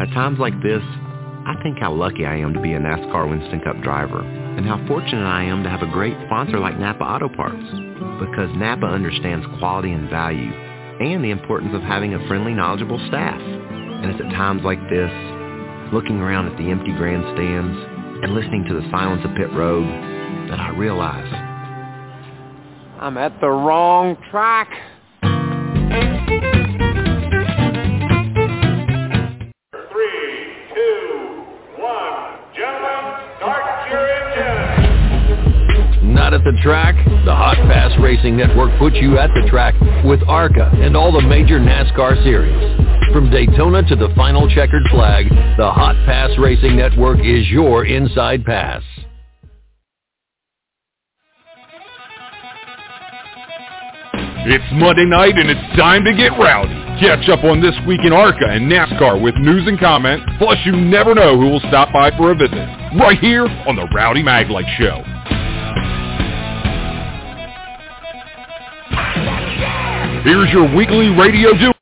At times like this, I think how lucky I am to be a NASCAR Winston Cup driver and how fortunate I am to have a great sponsor like Napa Auto Parts because Napa understands quality and value and the importance of having a friendly, knowledgeable staff. And it's at times like this, looking around at the empty grandstands and listening to the silence of pit road, that I realize I'm at the wrong track. At the track? The Hot Pass Racing Network puts you at the track with ARCA and all the major NASCAR series. From Daytona to the final checkered flag, the Hot Pass Racing Network is your inside pass. It's Monday night and it's time to get rowdy. Catch up on this week in ARCA and NASCAR with news and comment, plus you never know who will stop by for a visit. Right here on the Rowdy Maglite Show. Here's your weekly radio do.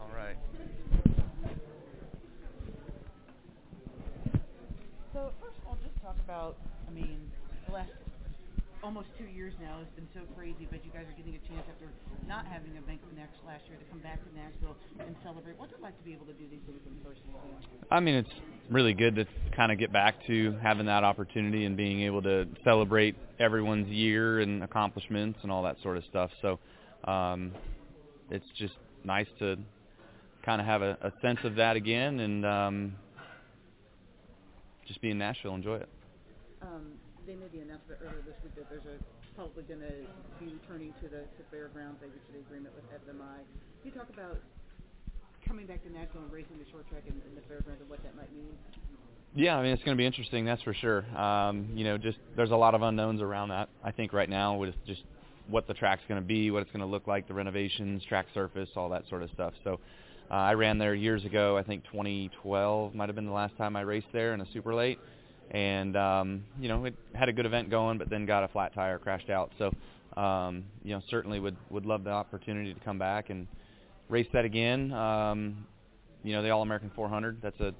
All right. So first of all, just talk about, I mean, the last almost two years now has been so crazy, but you guys are getting a chance after not having an event next last year to come back to Nashville and celebrate. What's it like to be able to do these things in person? I mean, it's really good to kind of get back to having that opportunity and being able to celebrate everyone's year and accomplishments and all that sort of stuff. So um, it's just nice to kind of have a, a sense of that again and um, just be in Nashville, enjoy it. Um, they made the announcement earlier this week that there's a probably going to be returning to the to fairgrounds. They reached an agreement with SMI. Can you talk about coming back to Nashville and racing the short track in, in the fairgrounds and what that might mean? Yeah, I mean it's going to be interesting, that's for sure. Um, you know, just there's a lot of unknowns around that. I think right now with just what the track's going to be, what it's going to look like, the renovations, track surface, all that sort of stuff. So uh, I ran there years ago. I think 2012 might have been the last time I raced there in a super late, and um, you know it had a good event going, but then got a flat tire, crashed out. So um, you know certainly would would love the opportunity to come back and race that again. Um, you know the All American 400. That's a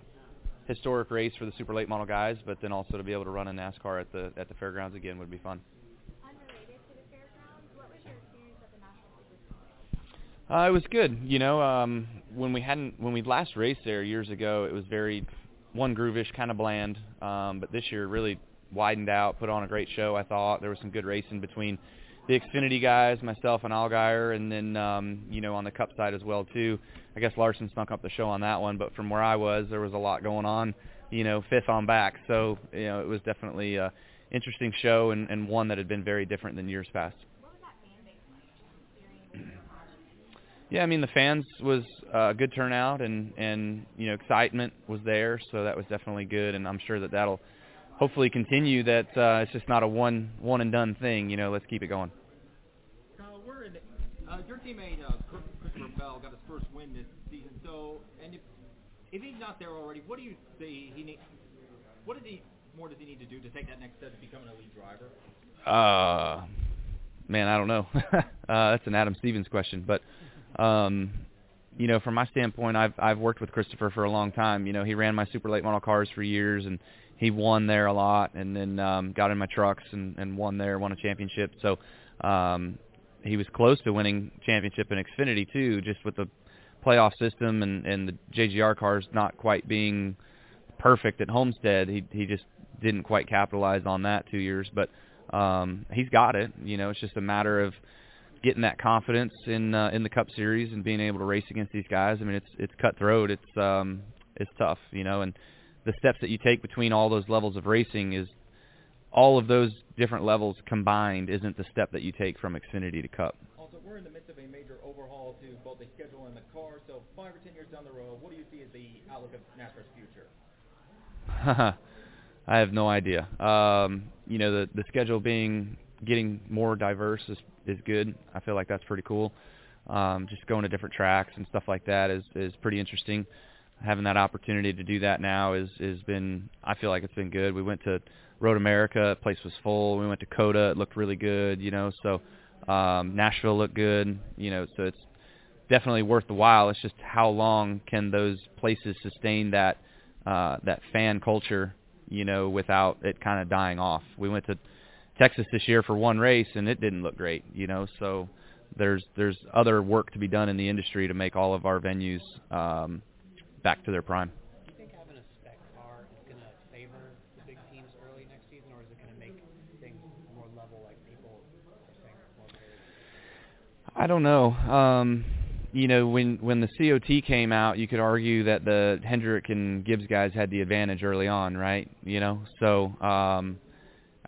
historic race for the super late model guys, but then also to be able to run a NASCAR at the at the fairgrounds again would be fun. Uh, it was good. You know, um, when we hadn't when we last raced there years ago, it was very one groovish, kind of bland. Um, but this year really widened out, put on a great show. I thought there was some good racing between the Xfinity guys, myself and Allgaier, and then um, you know on the Cup side as well too. I guess Larson snuck up the show on that one, but from where I was, there was a lot going on. You know, fifth on back, so you know it was definitely a interesting show and, and one that had been very different than years past. Yeah, I mean the fans was uh, a good turnout and and you know excitement was there, so that was definitely good, and I'm sure that that'll hopefully continue. That uh, it's just not a one one and done thing. You know, let's keep it going. Kyle, we're in. Uh, your teammate uh, Chris- Christopher Bell got his first win this season. So, and if if he's not there already, what do you say he need? What does he more does he need to do to take that next step to become an elite driver? Uh, man, I don't know. uh, that's an Adam Stevens question, but um, you know, from my standpoint, I've I've worked with Christopher for a long time. You know, he ran my super late model cars for years, and he won there a lot, and then um, got in my trucks and, and won there, won a championship. So um, he was close to winning championship in Xfinity too, just with the playoff system and and the JGR cars not quite being perfect at Homestead. He he just didn't quite capitalize on that two years, but um, he's got it. You know, it's just a matter of getting that confidence in uh, in the Cup Series and being able to race against these guys. I mean, it's it's cutthroat. It's um it's tough, you know, and the steps that you take between all those levels of racing is all of those different levels combined isn't the step that you take from Xfinity to Cup. Also, we're in the midst of a major overhaul to both the schedule and the car. So, five or ten years down the road, what do you see as the outlook of NASCAR's future? I have no idea. Um, you know, the the schedule being getting more diverse is is good. I feel like that's pretty cool. Um, just going to different tracks and stuff like that is is pretty interesting. Having that opportunity to do that now is is been I feel like it's been good. We went to Road America, place was full. We went to COTA, it looked really good, you know. So um, Nashville looked good, you know. So it's definitely worth the while. It's just how long can those places sustain that uh, that fan culture, you know, without it kind of dying off. We went to Texas this year for one race and it didn't look great, you know. So there's there's other work to be done in the industry to make all of our venues um, back to their prime. Do you think having a spec car is going to favor the big teams early next season, or is it going to make things more level, like people are saying? More I don't know. Um, you know, when when the COT came out, you could argue that the Hendrick and Gibbs guys had the advantage early on, right? You know, so um,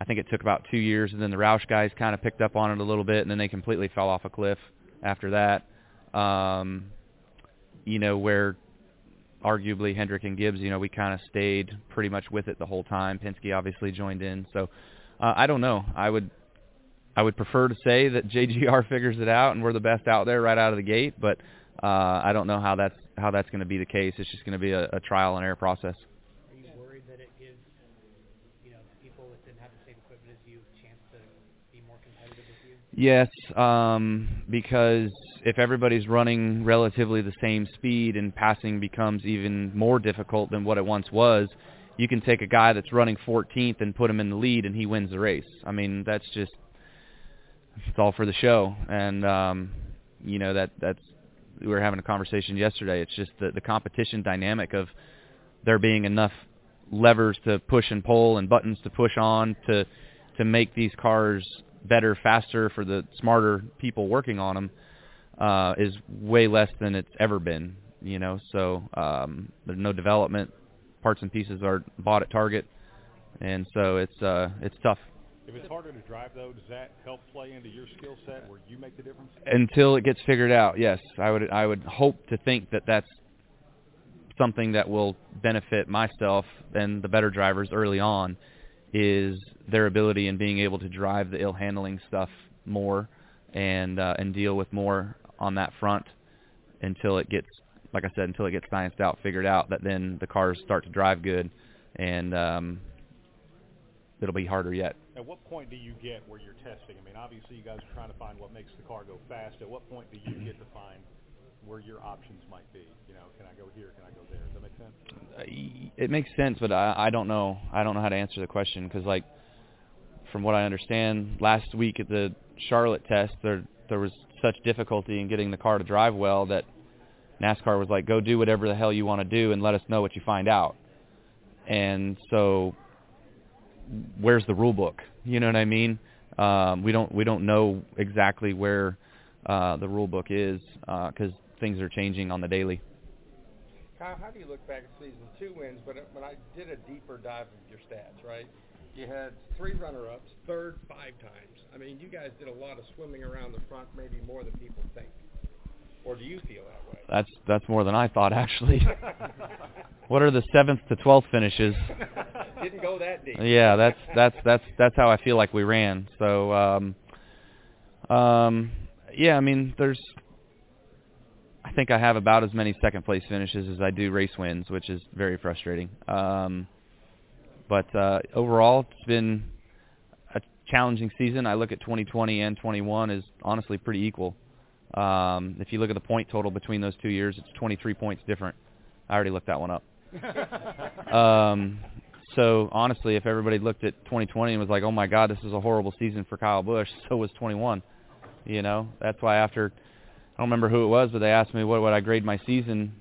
I think it took about two years, and then the Roush guys kind of picked up on it a little bit, and then they completely fell off a cliff after that. Um, you know, where arguably Hendrick and Gibbs, you know, we kind of stayed pretty much with it the whole time. Penske obviously joined in, so uh, I don't know. I would I would prefer to say that JGR figures it out and we're the best out there right out of the gate, but uh, I don't know how that's how that's going to be the case. It's just going to be a, a trial and error process. Are you worried that it gives you know people that didn't have the same equipment as you a chance to be more competitive with you? Yes, um, because if everybody's running relatively the same speed and passing becomes even more difficult than what it once was, you can take a guy that's running 14th and put him in the lead and he wins the race. I mean, that's just it's all for the show, and um, you know that that's we were having a conversation yesterday. It's just the the competition dynamic of there being enough levers to push and pull and buttons to push on to to make these cars better, faster for the smarter people working on them uh, is way less than it's ever been. You know, so um, there's no development. Parts and pieces are bought at Target, and so it's uh, it's tough. If it's harder to drive, though, does that help play into your skill set where you make the difference? Until it gets figured out, yes, I would I would hope to think that that's something that will benefit myself and the better drivers early on is their ability in being able to drive the ill handling stuff more and uh, and deal with more on that front until it gets like I said until it gets scienced out figured out that then the cars start to drive good and um, it'll be harder yet. At what point do you get where you're testing? I mean, obviously you guys are trying to find what makes the car go fast. At what point do you get to find where your options might be? You know, can I go here? Can I go there? Does that make sense? Uh, It makes sense, but I, I don't know. I don't know how to answer the question because, like, from what I understand, last week at the Charlotte test, there there was such difficulty in getting the car to drive well that NASCAR was like, "Go do whatever the hell you want to do and let us know what you find out." And so where's the rule book? You know what I mean? Um, we don't we don't know exactly where uh, the rule book is because things are changing on the daily. Kyle, how do you look back at season two wins? But when I did a deeper dive of your stats, right? You had three runner-ups, third five times. I mean, you guys did a lot of swimming around the front, maybe more than people think. Or do you feel that way? That's that's more than I thought actually. what are the seventh to twelfth finishes? Didn't go that deep. Yeah, that's that's that's that's how I feel like we ran. So um um yeah, I mean there's I think I have about as many second place finishes as I do race wins, which is very frustrating. Um but uh overall it's been a challenging season. I look at 2020 and 21 as honestly pretty equal. Um, if you look at the point total between those two years, it's 23 points different. I already looked that one up. um, so honestly, if everybody looked at 2020 and was like, "Oh my God, this is a horrible season for Kyle Busch," so was 21. You know, that's why after I don't remember who it was, but they asked me what would I grade my season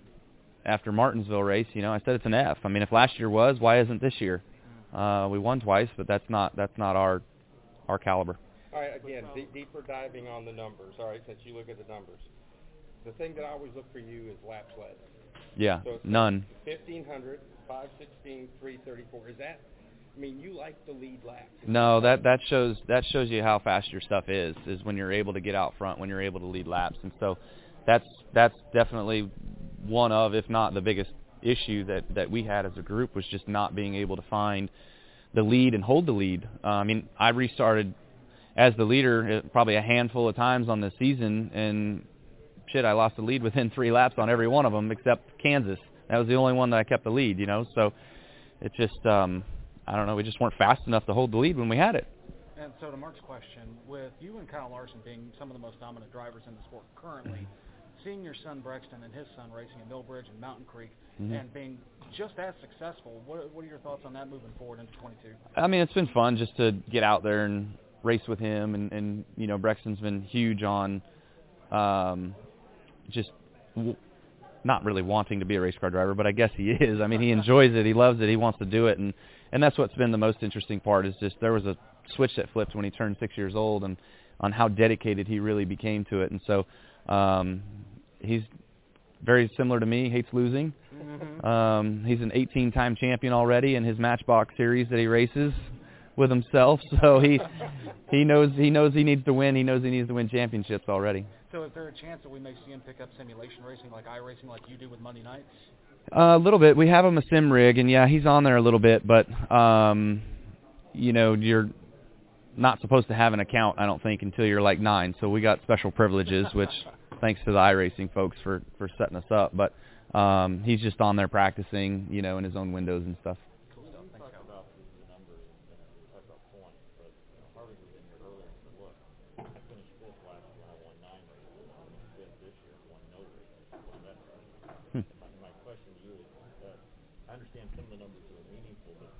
after Martinsville race. You know, I said it's an F. I mean, if last year was, why isn't this year? Uh, we won twice, but that's not that's not our our caliber. All right, again, d- deeper diving on the numbers. All right, since you look at the numbers, the thing that I always look for you is laps led. Yeah, So none. 1500, 516, 334. Is that? I mean, you like to lead laps. No, that that shows that shows you how fast your stuff is. Is when you're able to get out front, when you're able to lead laps, and so that's that's definitely one of, if not the biggest issue that that we had as a group was just not being able to find the lead and hold the lead. Uh, I mean, I restarted as the leader uh, probably a handful of times on the season, and shit, I lost the lead within three laps on every one of them except Kansas. That was the only one that I kept the lead, you know. So it just, um, I don't know, we just weren't fast enough to hold the lead when we had it. And so to Mark's question, with you and Kyle Larson being some of the most dominant drivers in the sport currently, seeing your son Brexton and his son racing at Millbridge and Mountain Creek Mhm. and being just as successful, what, what are your thoughts on that moving forward into 22? I mean, it's been fun just to get out there and race with him, and and you know, Brexton's been huge on, um, just w- not really wanting to be a race car driver, but I guess he is. I mean, he enjoys it, he loves it, he wants to do it, and and that's what's been the most interesting part is just there was a switch that flipped when he turned six years old, and on how dedicated he really became to it, and so um, he's very similar to me, hates losing. Um, he's an 18-time champion already in his Matchbox series that he races with himself. So he he knows he knows he needs to win. He knows he needs to win championships already. So is there a chance that we may see him pick up simulation racing like iRacing like you do with Monday nights? Uh, a little bit. We have him a sim rig, and yeah, he's on there a little bit. But um, you know, you're not supposed to have an account, I don't think, until you're like nine. So we got special privileges, which thanks to the iRacing folks for for setting us up. But um, he's just on there practicing, you know, in his own windows and stuff. Hmm. My question to you is, uh, I understand some of the numbers are meaningful, but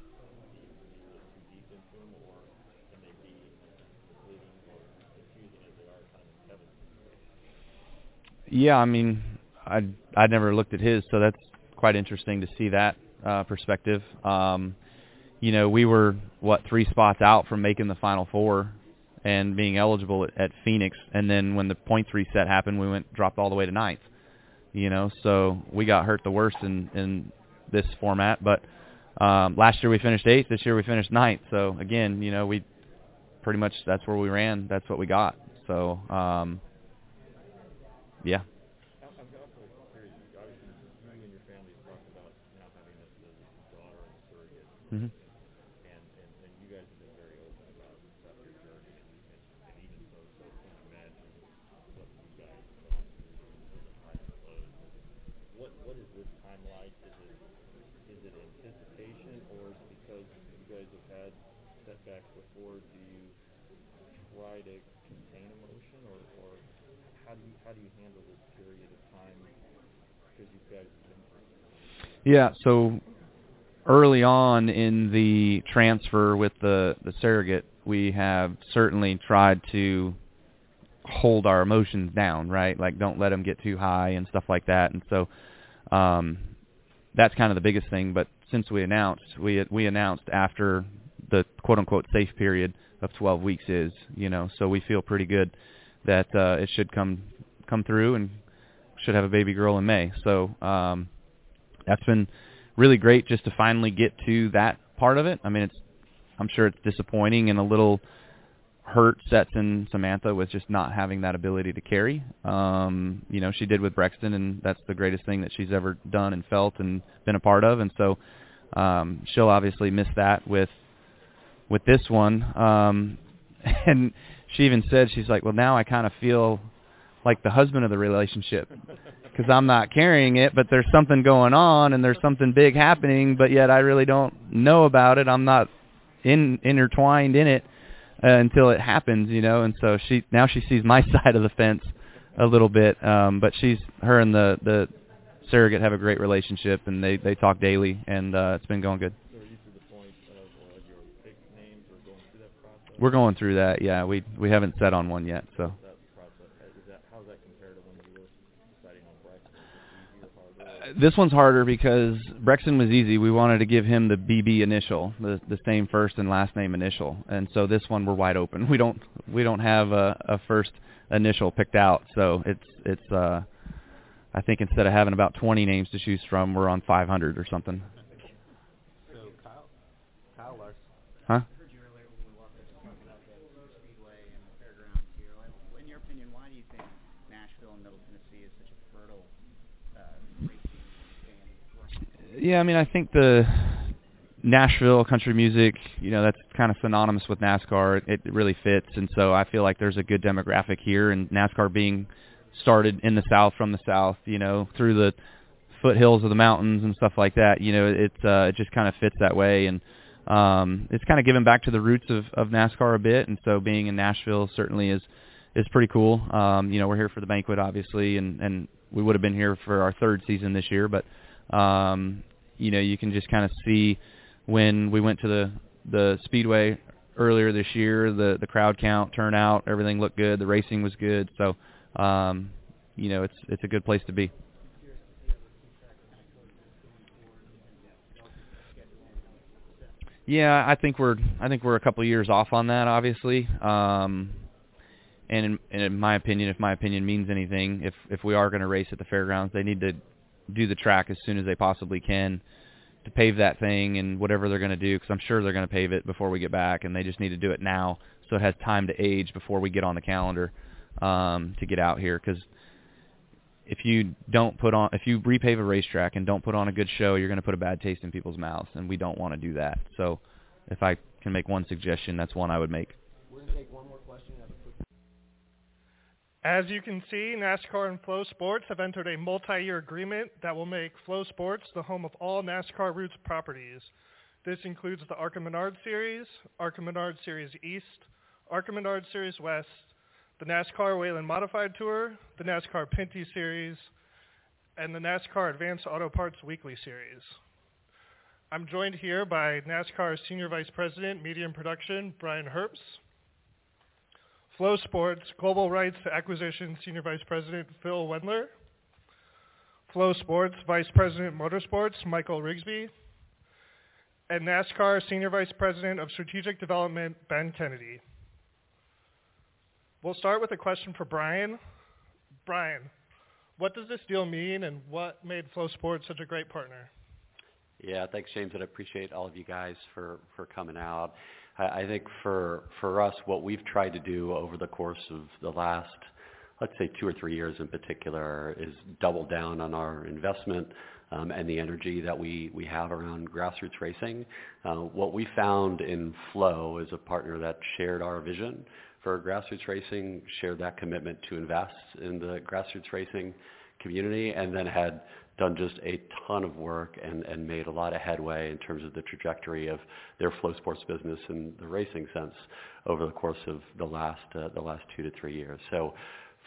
do you, do you look too deep into them, or can they be misleading or confusing as they are kind of in Kevin's? Yeah, I mean, I I never looked at his, so that's quite interesting to see that uh, perspective. Um, you know, we were what three spots out from making the final four and being eligible at, at Phoenix, and then when the points reset happened, we went dropped all the way to ninth. You know, so we got hurt the worst in in this format. But um, last year we finished eighth. This year we finished ninth. So again, you know, we pretty much that's where we ran. That's what we got. So um, yeah. I'm I'm also curious, obviously, you and your family have talked about now having this as a daughter and a surrogate. Mhm. And, and, and you guys have been very open about, about your journey, and, and, and even so, so can imagine what you guys are going through in the highs and lows. What, what is this time like? Is it, is it anticipation, or is it because you guys have had setbacks before? Do you try to contain emotion, or, or how do you, how do you handle this period of time because you guys have been through it? Yeah, so early on in the transfer with the the surrogate, we have certainly tried to hold our emotions down, right? Like don't let them get too high and stuff like that. And so um that's kind of the biggest thing, but since we announced, we we announced after the quote unquote safe period of 12 weeks is, you know, so we feel pretty good that uh it should come come through and should have a baby girl in May. So um that's been really great just to finally get to that part of it. I mean, it's I'm sure it's disappointing and a little hurt sets in Samantha with just not having that ability to carry. Um, you know, she did with Brexton and that's the greatest thing that she's ever done and felt and been a part of and so um she'll obviously miss that with with this one. Um and she even said she's like, "Well, now I kind of feel like the husband of the relationship because I'm not carrying it, but there's something going on and there's something big happening, but yet I really don't know about it. I'm not in intertwined in it uh, until it happens, you know. And so she now she sees my side of the fence a little bit, um, but she's her and the the surrogate have a great relationship and they they talk daily and uh, it's been going good. We're going through that, yeah. We we haven't set on one yet, so. That process, uh, is that, how's that compare to when you were deciding on Bryson? Is it easier, harder? or- this one's harder because Brexton was easy. We wanted to give him the BB initial, the the same first and last name initial, and so this one we're wide open. We don't we don't have a, a first initial picked out, so it's it's uh I think instead of having about 20 names to choose from, we're on 500 or something. So Kyle, Kyle Larson. Huh? I heard you earlier when we walked up talking about the speedway and the fairgrounds here. Like, In your opinion, why do you think Nashville and Middle Tennessee is such a fertile uh, racing and Yeah, I mean, I think the Nashville country music, you know, that's kind of synonymous with NASCAR. It, really fits, and so I feel like there's a good demographic here, and NASCAR being started in the South from the South, you know, through the foothills of the mountains and stuff like that. You know, it uh, it just kind of fits that way, and um, it's kind of giving back to the roots of, of NASCAR a bit. And so being in Nashville certainly is is pretty cool. Um, you know, we're here for the banquet, obviously, and and we would have been here for our third season this year, but um, you know, you can just kind of see when we went to the the speedway earlier this year, the the crowd count, turnout, everything looked good. The racing was good, so um, you know, it's it's a good place to be. Yeah, I think we're I think we're a couple of years off on that, obviously. Um, and in, and in my opinion, if my opinion means anything, if if we are going to race at the fairgrounds, they need to do the track as soon as they possibly can to pave that thing and whatever they're going to do. Because I'm sure they're going to pave it before we get back, and they just need to do it now so it has time to age before we get on the calendar um, to get out here. Because if you don't put on if you repave a racetrack and don't put on a good show, you're going to put a bad taste in people's mouths, and we don't want to do that. So, if I can make one suggestion, that's one I would make. We're going to take one more question. As you can see, NASCAR and FloSports have entered a multi-year agreement that will make FloSports the home of all NASCAR Roots properties. This includes the ARCA Menard Series, ARCA Menard Series East, ARCA Menard Series West, the NASCAR Whelen Modified Tour, the NASCAR Pinty Series, and the NASCAR Advanced Auto Parts Weekly Series. I'm joined here by NASCAR Senior Vice President, Media and Production, Brian Herbst, FloSports Global Rights Acquisition Senior Vice President, Phil Wendler, FloSports Vice President, Motorsports, Michael Rigsby, and NASCAR Senior Vice President of Strategic Development, Ben Kennedy. We'll start with a question for Brian. Brian, what does this deal mean and what made FloSports such a great partner? Yeah, thanks, James, and I appreciate all of you guys for, for coming out. I, think for for us, what we've tried to do over the course of the last, let's say, two or three years in particular, is double down on our investment um, and the energy that we, we have around grassroots racing. Uh, what we found in Flow is a partner that shared our vision for grassroots racing, shared that commitment to invest in the grassroots racing community, and then had done just a ton of work and, and made a lot of headway in terms of the trajectory of their FloSports business in the racing sense over the course of the last uh, the last two to three years. So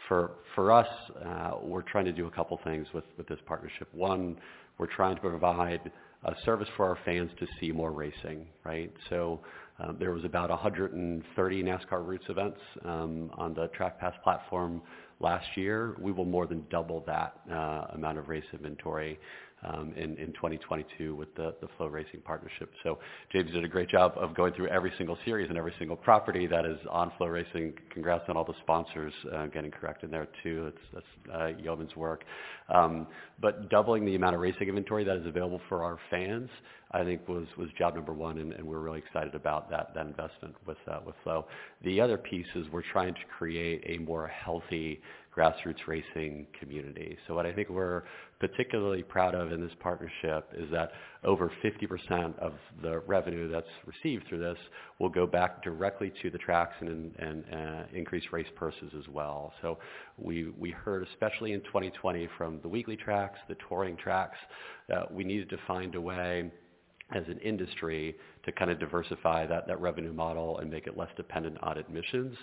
for for us, uh, we're trying to do a couple things with, with this partnership. One, we're trying to provide a service for our fans to see more racing, right? So um, there was about 130 NASCAR Roots events um, on the Track Pass platform last year. We will more than double that uh, amount of race inventory in, in 2022 with the, the FloRacing partnership. So James did a great job of going through every single series and every single property that is on FloRacing. Congrats on all the sponsors uh, getting correct in there too. That's uh, Yeoman's work. Um, but doubling the amount of racing inventory that is available for our fans, I think was, was job number one, and, and we're really excited about that, that investment with, uh, with Flow. The other piece is we're trying to create a more healthy grassroots racing community. So what I think we're particularly proud of in this partnership is that over 50% of the revenue that's received through this will go back directly to the tracks and, and uh, increase race purses as well. So we, we heard, especially in 2020, from the weekly tracks, the touring tracks, that we needed to find a way as an industry to kind of diversify that, that revenue model and make it less dependent on admissions.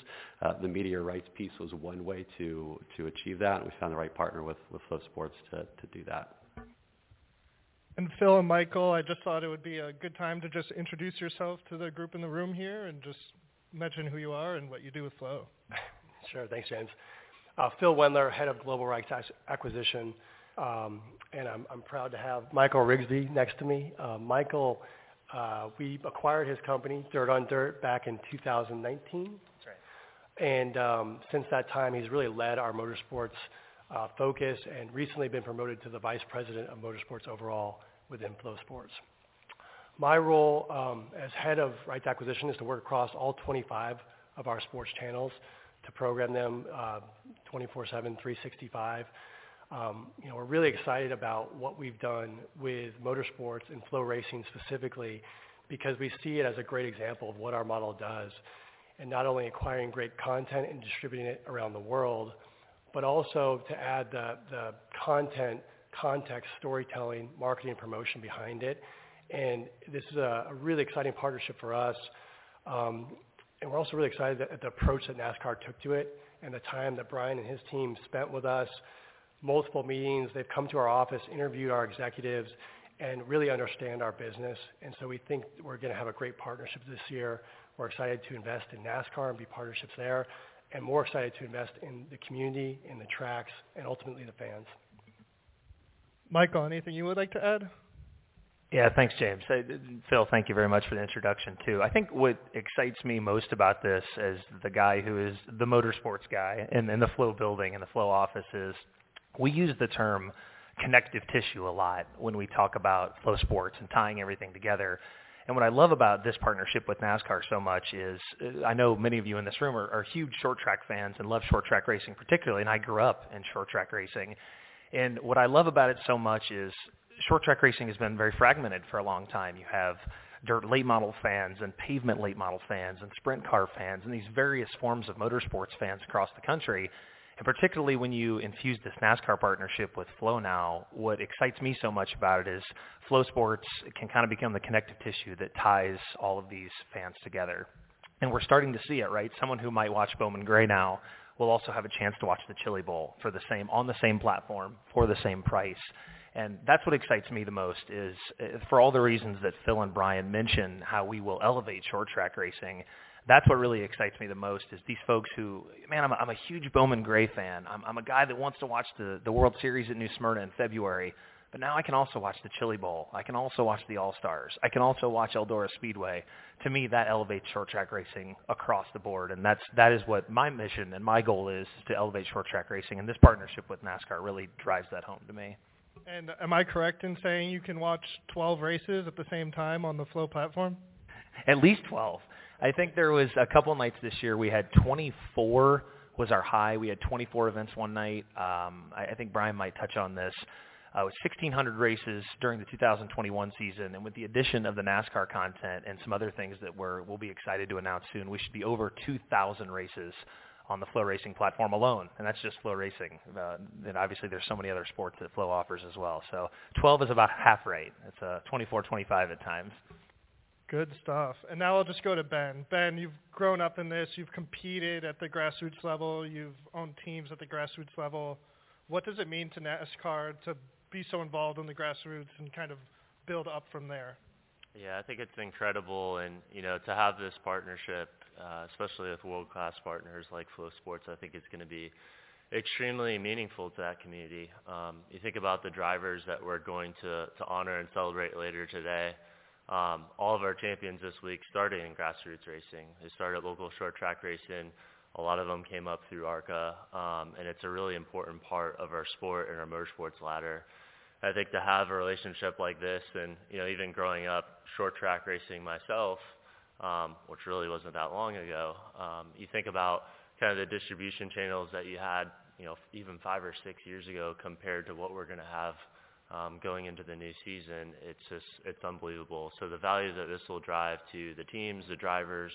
Uh, the media rights piece was one way to, to achieve that. We found the right partner with, with Flow Sports to, to do that. And Phil and Michael, I just thought it would be a good time to just introduce yourself to the group in the room here and just mention who you are and what you do with Flow. Sure. Thanks, James. Uh, Phil Wendler, head of Global Rights Acquisition. Um, and I'm, I'm proud to have Michael Rigsby next to me. Uh, Michael, uh, we acquired his company, Dirt on Dirt, back in 2019. That's right. And um, since that time, he's really led our motorsports uh, focus and recently been promoted to the vice president of motorsports overall within FloSports. My role um, as head of rights acquisition is to work across all 25 of our sports channels to program them uh, 24/7, 365 Um, you know, we're really excited about what we've done with motorsports and FloRacing specifically because we see it as a great example of what our model does. And not only acquiring great content and distributing it around the world, but also to add the, the content, context, storytelling, marketing, and promotion behind it. And this is a, a really exciting partnership for us. Um, and we're also really excited at the approach that NASCAR took to it and the time that Brian and his team spent with us. Multiple meetings. They've come to our office, interviewed our executives, and really understand our business. And so we think we're going to have a great partnership this year. We're excited to invest in NASCAR and be partnerships there, and more excited to invest in the community, in the tracks, and ultimately the fans. Michael, anything you would like to add? Yeah, thanks, James. Phil, thank you very much for the introduction too. I think what excites me most about this as the guy who is the motorsports guy in, in the flow building and the flow office is we use the term connective tissue a lot when we talk about FloSports and tying everything together. And what I love about this partnership with NASCAR so much is uh, I know many of you in this room are, are huge short track fans and love short track racing particularly, and I grew up in short track racing. And what I love about it so much is short track racing has been very fragmented for a long time. You have dirt late model fans and pavement late model fans and sprint car fans and these various forms of motorsports fans across the country. And particularly when you infuse this NASCAR partnership with Flow now, what excites me so much about it is FloSports can kind of become the connective tissue that ties all of these fans together. And we're starting to see it, right? Someone who might watch Bowman Gray now will also have a chance to watch the Chili Bowl for the same on the same platform for the same price. And that's what excites me the most is uh, for all the reasons that Phil and Brian mentioned how we will elevate short track racing. That's what really excites me the most is these folks who, man, I'm a, I'm a huge Bowman Gray fan. I'm, I'm a guy that wants to watch the, the World Series at New Smyrna in February. But now I can also watch the Chili Bowl. I can also watch the All-Stars. I can also watch Eldora Speedway. To me, that elevates short track racing across the board. And that's, that is what my mission and my goal is, to elevate short track racing. And this partnership with NASCAR really drives that home to me. And am I correct in saying you can watch 12 races at the same time on the Flow platform? At least 12. I think there was a couple nights this year we had 24 was our high. We had 24 events one night. Um, I, I think Brian might touch on this. Uh, it was 1,600 races during the 2021 season, and with the addition of the NASCAR content and some other things that we're, we'll be excited to announce soon, we should be over 2,000 races on the FloRacing platform alone, and that's just FloRacing. Uh, and obviously, there's so many other sports that Flow offers as well. So 12 is about half rate. It's uh, 24, 25 at times. Good stuff. And now I'll just go to Ben. Ben, you've grown up in this. You've competed at the grassroots level. You've owned teams at the grassroots level. What does it mean to NASCAR to be so involved in the grassroots and kind of build up from there? Yeah, I think it's incredible, and you know, to have this partnership uh, especially with world-class partners like FloSports, I think it's going to be extremely meaningful to that community. Um, you think about the drivers that we're going to, to honor and celebrate later today. Um, all of our champions this week started in grassroots racing. They started local short track racing. A lot of them came up through ARCA, um, and it's a really important part of our sport and our motorsports ladder. I think to have a relationship like this, and you know, even growing up short track racing myself, um, which really wasn't that long ago. Um, you think about kind of the distribution channels that you had, you know, even five or six years ago compared to what we're going to have um, going into the new season. It's just it's unbelievable. So the value that this will drive to the teams, the drivers,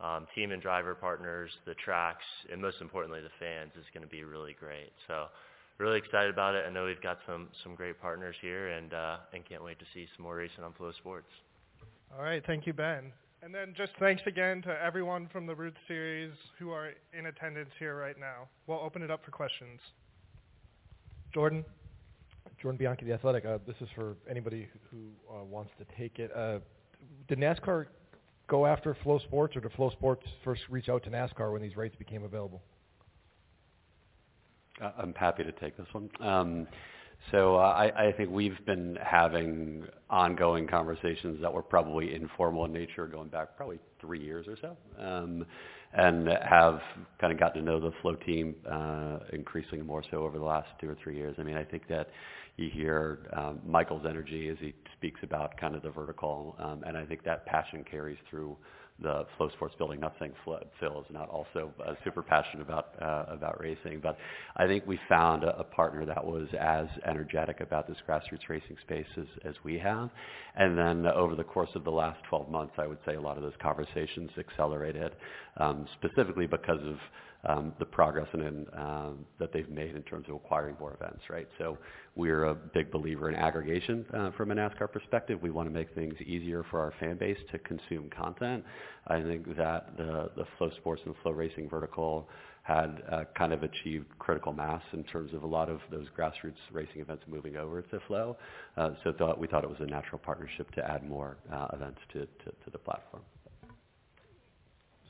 um, team and driver partners, the tracks, and most importantly the fans is going to be really great. So really excited about it. I know we've got some some great partners here, and uh, and can't wait to see some more racing on FloSports. All right, thank you, Ben. And then just thanks again to everyone from the Roots series who are in attendance here right now. We'll open it up for questions. Jordan? Jordan Bianchi, The Athletic. Uh, this is for anybody who uh, wants to take it. Uh, did NASCAR go after FloSports, or did FloSports first reach out to NASCAR when these rights became available? Uh, I'm happy to take this one. Um, so uh, I, I think we've been having ongoing conversations that were probably informal in nature going back probably three years or so, um, and have kind of gotten to know the flow team uh, increasingly more so over the last two or three years. I mean, I think that you hear um, Michael's energy as he speaks about kind of the vertical, um, and I think that passion carries through the FloSports building. Not saying Phil is not also uh, super passionate about uh, about racing, but I think we found a, a partner that was as energetic about this grassroots racing space as, as we have. And then over the course of the last 12 months, I would say a lot of those conversations accelerated, um, specifically because of um, the progress and um, that they've made in terms of acquiring more events, right? So we're a big believer in aggregation uh, from a NASCAR perspective. We want to make things easier for our fan base to consume content. I think that the, the FloSports and FloRacing vertical had uh, kind of achieved critical mass in terms of a lot of those grassroots racing events moving over to Flow. Uh, so thought, we thought it was a natural partnership to add more uh, events to, to, to the platform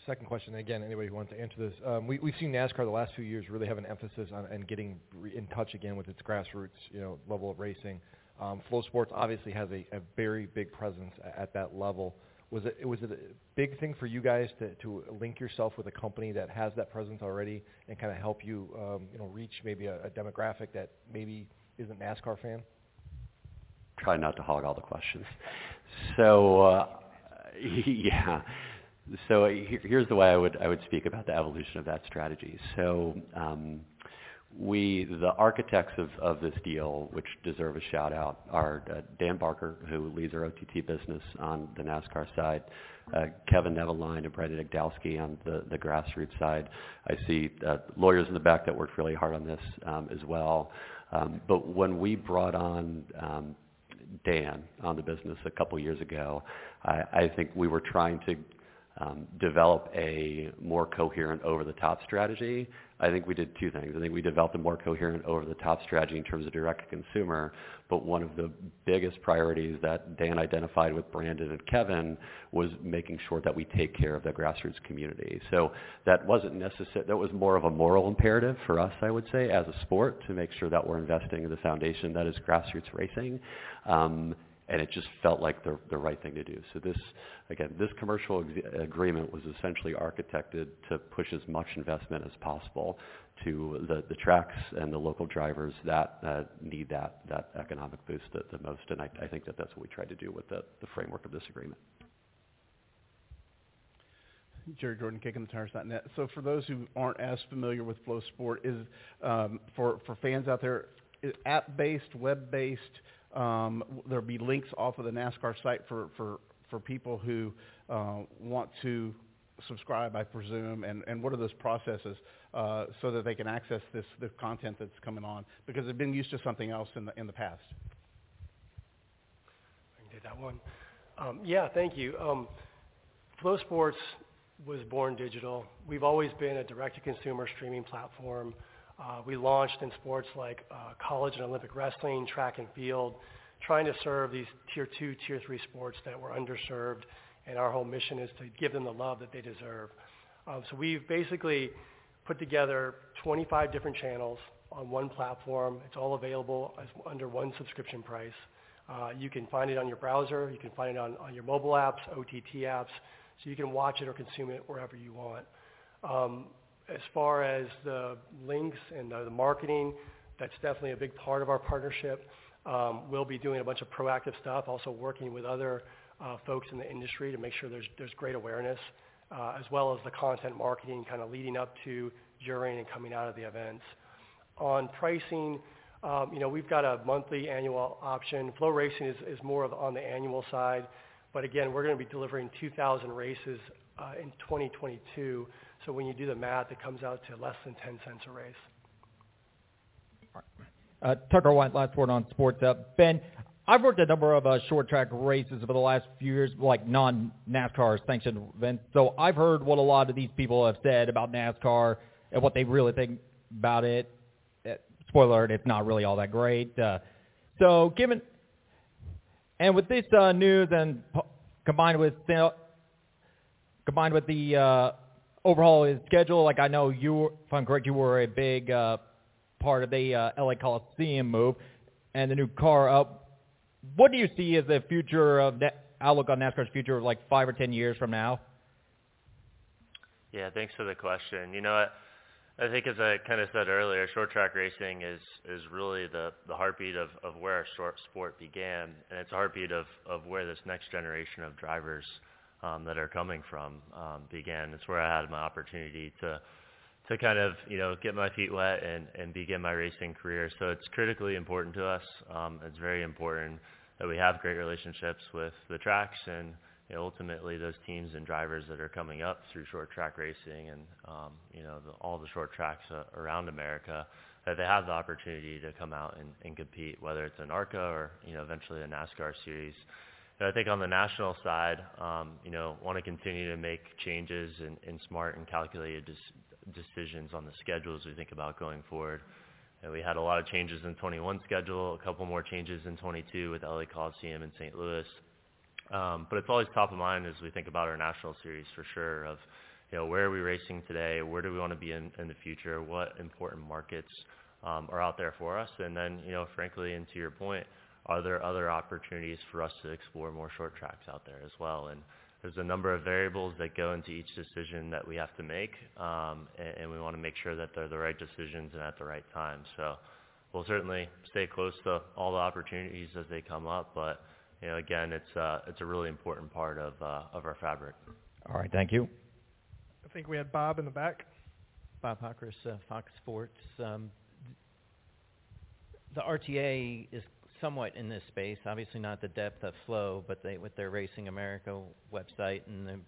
second question, again, anybody who wants to answer this. Um, we, we've seen NASCAR the last few years really have an emphasis on and getting re- in touch again with its grassroots, you know, level of racing. Um, FloSports obviously has a, a very big presence at, at that level. Was it was it a big thing for you guys to, to link yourself with a company that has that presence already and kind of help you, um, you know, reach maybe a, a demographic that maybe isn't NASCAR fan? Try not to hog all the questions. So, uh, yeah. So here's the way I would I would speak about the evolution of that strategy. So um, we the architects of, of this deal, which deserve a shout out, are uh, Dan Barker, who leads our OTT business on the NASCAR side, uh, Kevin Neveline and Brandon Igdalsky on the, the grassroots side. I see uh, lawyers in the back that worked really hard on this um, as well. Um, but when we brought on um, Dan on the business a couple years ago, I, I think we were trying to um, develop a more coherent over-the-top strategy, I think we did two things. I think we developed a more coherent over-the-top strategy in terms of direct-to-consumer, but one of the biggest priorities that Dan identified with Brandon and Kevin was making sure that we take care of the grassroots community. So that wasn't necessary. That was more of a moral imperative for us, I would say, as a sport, to make sure that we're investing in the foundation that is grassroots racing. Um, and it just felt like the, the right thing to do. So this, again, this commercial agreement was essentially architected to push as much investment as possible to the, the tracks and the local drivers that uh, need that, that economic boost the, the most. And I, I think that that's what we tried to do with the, the framework of this agreement. Jerry Jordan, KickingTheTires.net. So for those who aren't as familiar with Flow Sport, is um, for for fans out there, app-based, web-based, um, there'll be links off of the NASCAR site for, for, for people who uh, want to subscribe, I presume, and, and what are those processes uh, so that they can access this, this content that's coming on because they've been used to something else in the, in the past. I can take that one. Um, yeah, thank you. Um, FloSports was born digital. We've always been a direct-to-consumer streaming platform. Uh, we launched in sports like uh, college and Olympic wrestling, track and field, trying to serve these tier two, tier three sports that were underserved. And our whole mission is to give them the love that they deserve. Um, so we've basically put together 25 different channels on one platform. It's all available as, under one subscription price. Uh, you can find it on your browser. You can find it on, on your mobile apps, OTT apps. So you can watch it or consume it wherever you want. Um, as far as the links and the, the marketing, that's definitely a big part of our partnership. Um, we'll be doing a bunch of proactive stuff, also working with other uh, folks in the industry to make sure there's, there's great awareness, uh, as well as the content marketing kind of leading up to, during, and coming out of the events. On pricing, um, you know, we've got a monthly annual option. FloRacing is, is more of on the annual side. But again, we're going to be delivering 2,000 races uh, in 2022. So when you do the math, it comes out to less than 10 cents a race. Uh, Tucker White, last word on sports. Uh, ben, I've worked a number of uh, short track races over the last few years, like non-NASCAR sanctioned events. So I've heard what a lot of these people have said about NASCAR and what they really think about it. Uh, spoiler alert, it's not really all that great. Uh, so given, and with this uh, news and po- combined with combined with the uh, overhaul his schedule. Like I know you, if I'm correct, you were a big uh, part of the uh, LA Coliseum move and the new car. up. what do you see as the future of that outlook on NASCAR's future, like five or ten years from now? Yeah, thanks for the question. You know, I, I think as I kind of said earlier, short track racing is is really the the heartbeat of of where our short sport began, and it's a heartbeat of of where this next generation of drivers um, that are coming from um, began. It's where I had my opportunity to to kind of you know get my feet wet and and begin my racing career. So it's critically important to us. Um, it's very important that we have great relationships with the tracks and you know, ultimately those teams and drivers that are coming up through short track racing and um, you know the, all the short tracks uh, around America that they have the opportunity to come out and, and compete, whether it's an ARCA or you know eventually a NASCAR series. I think on the national side, um, you know, want to continue to make changes and, smart and calculated decisions on the schedules we think about going forward. And we had a lot of changes in 21 schedule, a couple more changes in 22 with LA Coliseum and St. Louis. Um, but it's always top of mind as we think about our national series for sure of, you know, where are we racing today? Where do we want to be in, in the future? What important markets um, are out there for us? And then, you know, frankly, and to your point, are there other opportunities for us to explore more short tracks out there as well? And there's a number of variables that go into each decision that we have to make, um, and, and we want to make sure that they're the right decisions and at the right time. So we'll certainly stay close to all the opportunities as they come up, but you know, again, it's uh, it's a really important part of uh, of our fabric. All right, thank you. I think we had Bob in the back. Bob Pockrass, uh, Fox Sports. Um, the RTA is somewhat in this space, obviously not the depth of Flo, but they with their Racing America website and the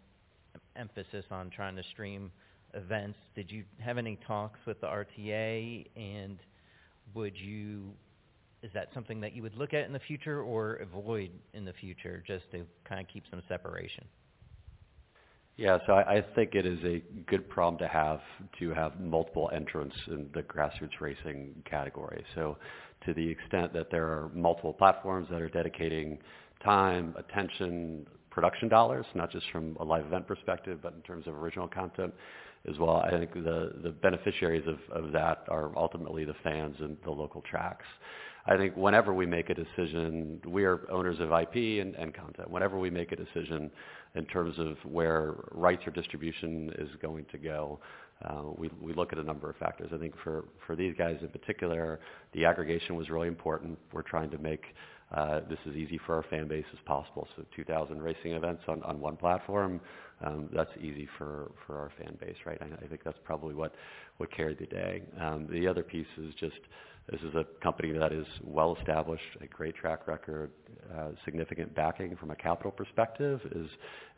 emphasis on trying to stream events. Did you have any talks with the RTA and would you is that something that you would look at in the future or avoid in the future just to kind of keep some separation? Yeah, so I, I think it is a good problem to have to have multiple entrants in the grassroots racing category. So to the extent that there are multiple platforms that are dedicating time, attention, production dollars, not just from a live event perspective, but in terms of original content as well. I think the, the beneficiaries of, of that are ultimately the fans and the local tracks. I think whenever we make a decision, we are owners of IP and, and content. Whenever we make a decision in terms of where rights or distribution is going to go, uh, we, we look at a number of factors. I think for, for these guys in particular, the aggregation was really important. We're trying to make uh, this as easy for our fan base as possible. So 2,000 racing events on, on one platform, um, that's easy for, for our fan base, right? I, I think that's probably what, what carried the day. Um, the other piece is just this is a company that is well established, a great track record, uh, significant backing from a capital perspective, as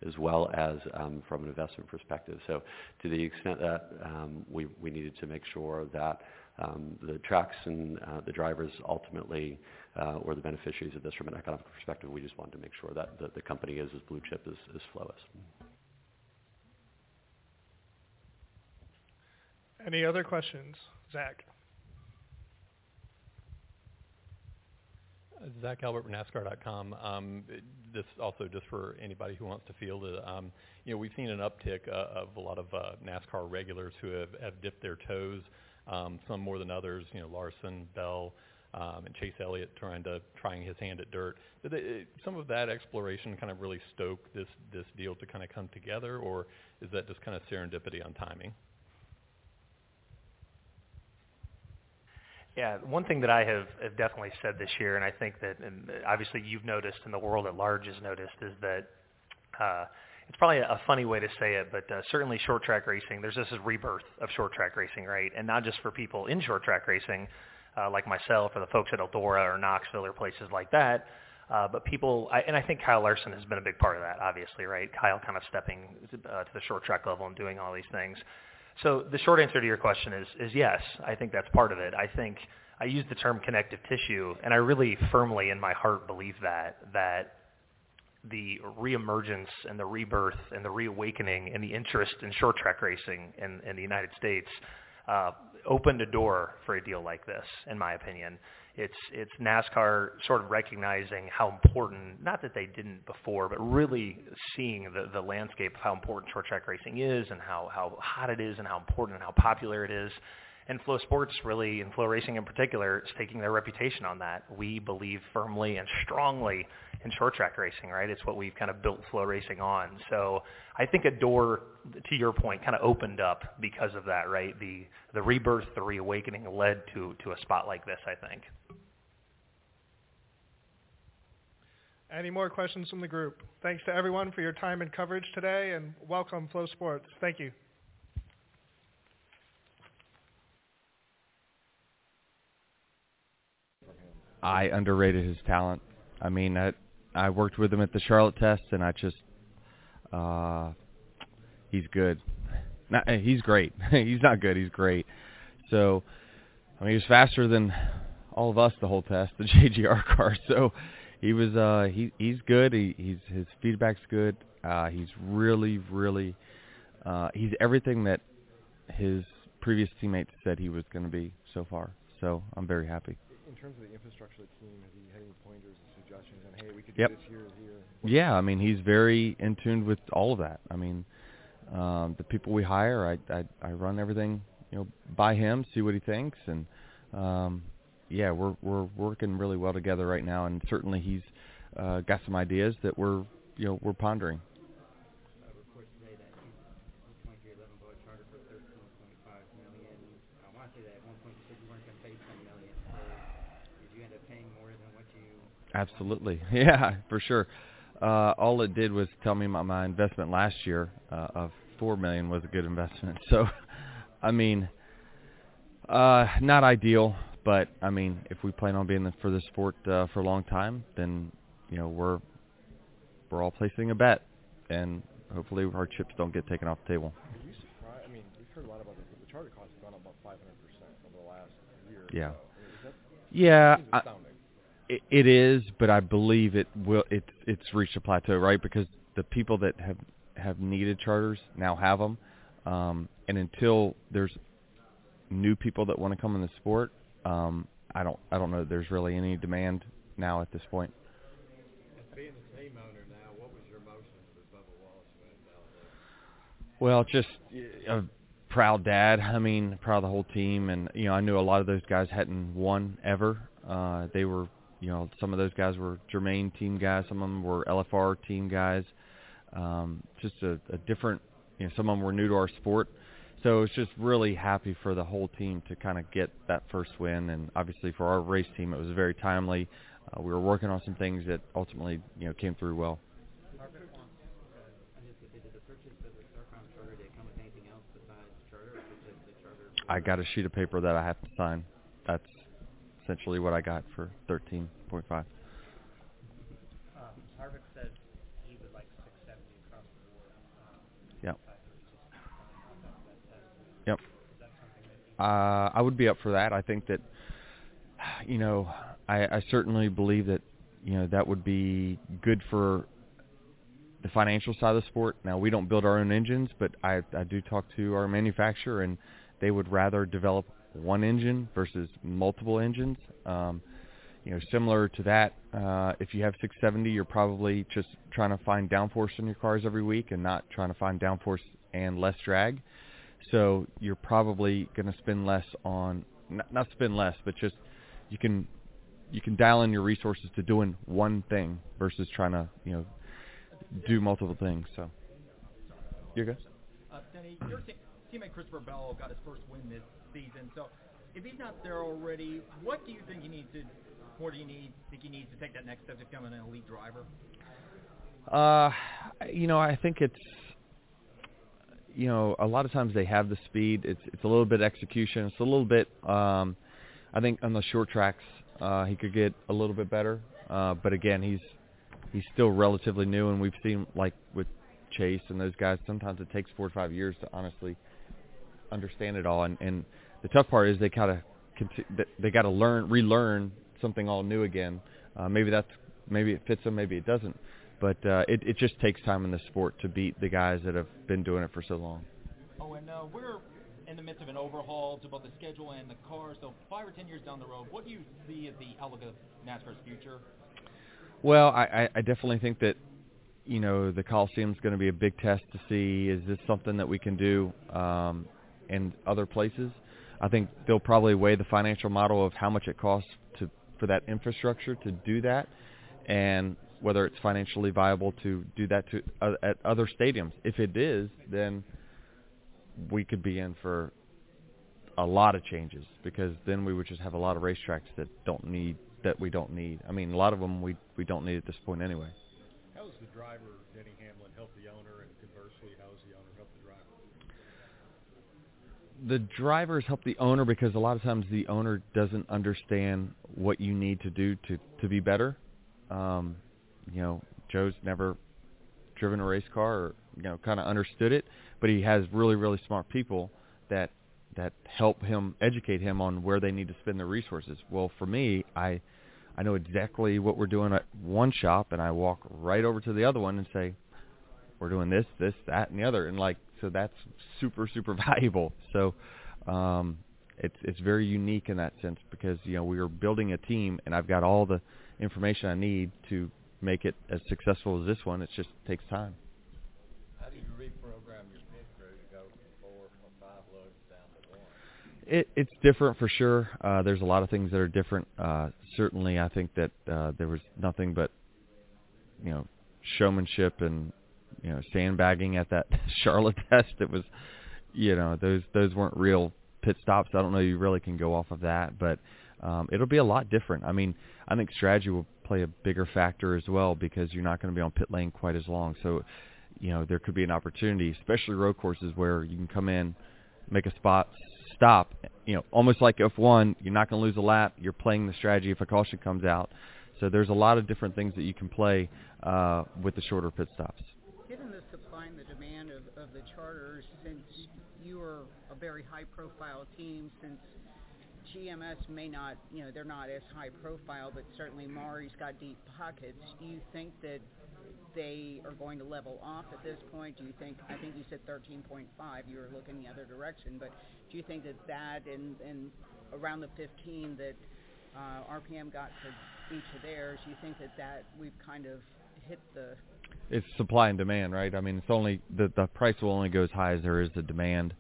as well as um, from an investment perspective. So, to the extent that um, we we needed to make sure that um, the tracks and uh, the drivers ultimately uh, were the beneficiaries of this from an economic perspective, we just wanted to make sure that the, the company is as blue chip as, as Flo is. Any other questions, Zach? Zach Albert from NASCAR.com. Um, this also just for anybody who wants to field it. Um, you know, we've seen an uptick uh, of a lot of uh, NASCAR regulars who have, have dipped their toes, um, some more than others. You know, Larson, Bell, um, and Chase Elliott trying to trying his hand at dirt. Did they, some of that exploration kind of really stoke this this deal to kind of come together, or is that just kind of serendipity on timing? Yeah, one thing that I have, have definitely said this year, and I think that, and obviously you've noticed, and the world at large has noticed, is that uh, it's probably a funny way to say it, but uh, certainly short track racing, there's this rebirth of short track racing, right? And not just for people in short track racing, uh, like myself or the folks at Eldora or Knoxville or places like that, uh, but people, I, and I think Kyle Larson has been a big part of that, obviously, right? Kyle kind of stepping uh, to the short track level and doing all these things. So the short answer to your question is, is yes. I think that's part of it. I think I use the term connective tissue, and I really firmly in my heart believe that, that the reemergence and the rebirth and the reawakening and the interest in short track racing in, in the United States uh, opened a door for a deal like this, in my opinion. It's it's NASCAR sort of recognizing how important, not that they didn't before, but really seeing the the landscape of how important short track racing is and how how hot it is and how important and how popular it is. And FloSports really, and FloRacing in particular, is taking their reputation on that. We believe firmly and strongly in short track racing, right? It's what we've kind of built FloRacing on. So I think a door, to your point, kind of opened up because of that, right? The the rebirth, the reawakening led to to a spot like this, I think. Any more questions from the group? Thanks to everyone for your time and coverage today, and welcome FloSports. Thank you. I underrated his talent. I mean, I, I worked with him at the Charlotte test, and I just, uh, he's good. Not, he's great. he's not good. He's great. So, I mean, he was faster than all of us the whole test, the JGR car. So, he was, uh, he he's good. He he's his feedback's good. Uh, he's really, really, uh, he's everything that his previous teammates said he was going to be so far. So, I'm very happy in terms of the infrastructure of the team, has he had any pointers or suggestions on, hey, we could yep. do this here or here? Yeah, I mean, he's very in tune with all of that. I mean, um, the people we hire, I, I I run everything, you know, by him, see what he thinks, and um, yeah, we're we're working really well together right now, and certainly he's uh, got some ideas that we're you know we're pondering. Absolutely, yeah, for sure. Uh, all it did was tell me my, my investment last year uh, of four million was a good investment. So, I mean, uh, not ideal, but I mean, if we plan on being the, for the sport uh, for a long time, then you know we're we're all placing a bet, and hopefully our chips don't get taken off the table. Are you surprised? I mean, we've heard a lot about this. The charter costs have gone up about 500 percent over the last year. Yeah. So. I mean, is that, yeah. I, it, it is, but I believe it will. It's it's reached a plateau, right? Because the people that have have needed charters now have them, um, and until there's new people that want to come in the sport, um, I don't I don't know that there's really any demand now at this point. Being the team owner now, what was your emotions with Bubba Wallace Well, just a proud dad. I mean, proud of the whole team, and you know, I knew a lot of those guys hadn't won ever. Uh, they were you know, some of those guys were Germain team guys, some of them were LFR team guys. Um, just a, a different, you know, some of them were new to our sport. So it's just really happy for the whole team to kind of get that first win, and obviously for our race team, it was very timely. Uh, we were working on some things that ultimately, you know, came through well. I got a sheet of paper that I have to sign. That's essentially what I got for 13.5. Um, Harvick said he would like 670 across the board. Um, yep. Yep. Uh, I would be up for that. I think that, you know, I, I certainly believe that, you know, that would be good for the financial side of the sport. Now we don't build our own engines, but I, I do talk to our manufacturer, and they would rather develop one engine versus multiple engines. Um, you know, similar to that, uh, if you have 670, you're probably just trying to find downforce in your cars every week and not trying to find downforce and less drag. So you're probably going to spend less on, not, not spend less, but just you can you can dial in your resources to doing one thing versus trying to you know do multiple things. So you're good. Uh, Denny, your te- teammate Christopher Bell got his first win this season. So if he's not there already, what do you think he needs to? What do you need? Think he needs to take that next step to become an elite driver? Uh, you know, I think it's you know a lot of times they have the speed. It's it's a little bit execution. It's a little bit. Um, I think on the short tracks uh, he could get a little bit better. Uh, but again, he's he's still relatively new, and we've seen like with Chase and those guys. Sometimes it takes four or five years to honestly understand it all, and, and the tough part is they kind of they got to learn, relearn something all new again. Uh, maybe that's maybe it fits them, maybe it doesn't. But uh, it it just takes time in the sport to beat the guys that have been doing it for so long. Oh, and uh, we're in the midst of an overhaul to both the schedule and the car. So five or ten years down the road, what do you see as the outlook of NASCAR's future? Well, I, I definitely think that you know the Coliseum is going to be a big test to see is this something that we can do um, in other places. I think they'll probably weigh the financial model of how much it costs to for that infrastructure to do that, and whether it's financially viable to do that to uh, at other stadiums. If it is, then we could be in for a lot of changes because then we would just have a lot of racetracks that don't need that we don't need. I mean, a lot of them we we don't need at this point anyway. How does the driver, Denny Hamlin, help the owner, and conversely, how does the owner help the driver? the drivers help the owner because a lot of times the owner doesn't understand what you need to do to to be better. Um, you know, Joe's never driven a race car or you know kind of understood it, but he has really really smart people that that help him educate him on where they need to spend their resources. Well, for me, I I know exactly what we're doing at one shop, and I walk right over to the other one and say, we're doing this, this, that, and the other, and like so that's super super valuable. So um, it's it's very unique in that sense because you know we are building a team, and I've got all the information I need to make it as successful as this one. It just takes time. How do you reprogram your pit crew to go from four or five loads down to one? It, it's different for sure. Uh, there's a lot of things that are different. Uh, certainly, I think that uh, there was nothing but you know showmanship and you know sandbagging at that Charlotte test. It was you know those those weren't real pit stops. I don't know you really can go off of that, but um, it'll be a lot different. I mean, I think strategy will play a bigger factor as well because you're not going to be on pit lane quite as long. So, you know, there could be an opportunity, especially road courses where you can come in, make a spot, stop. You know, almost like F1, you're not going to lose a lap. You're playing the strategy if a caution comes out. So there's a lot of different things that you can play uh, with the shorter pit stops. Given the supply and the demand of, of the charters, since you are a very high-profile team, since GMS may not, you know, they're not as high profile, but certainly Maury's got deep pockets. Do you think that they are going to level off at this point? Do you think, I think you said 13.5, you were looking the other direction, but do you think that that and, and around the 15 that uh, RPM got for each of theirs, do you think that that we've kind of hit the It's supply and demand, right? I mean, it's only the the price will only go as high as there is the demand.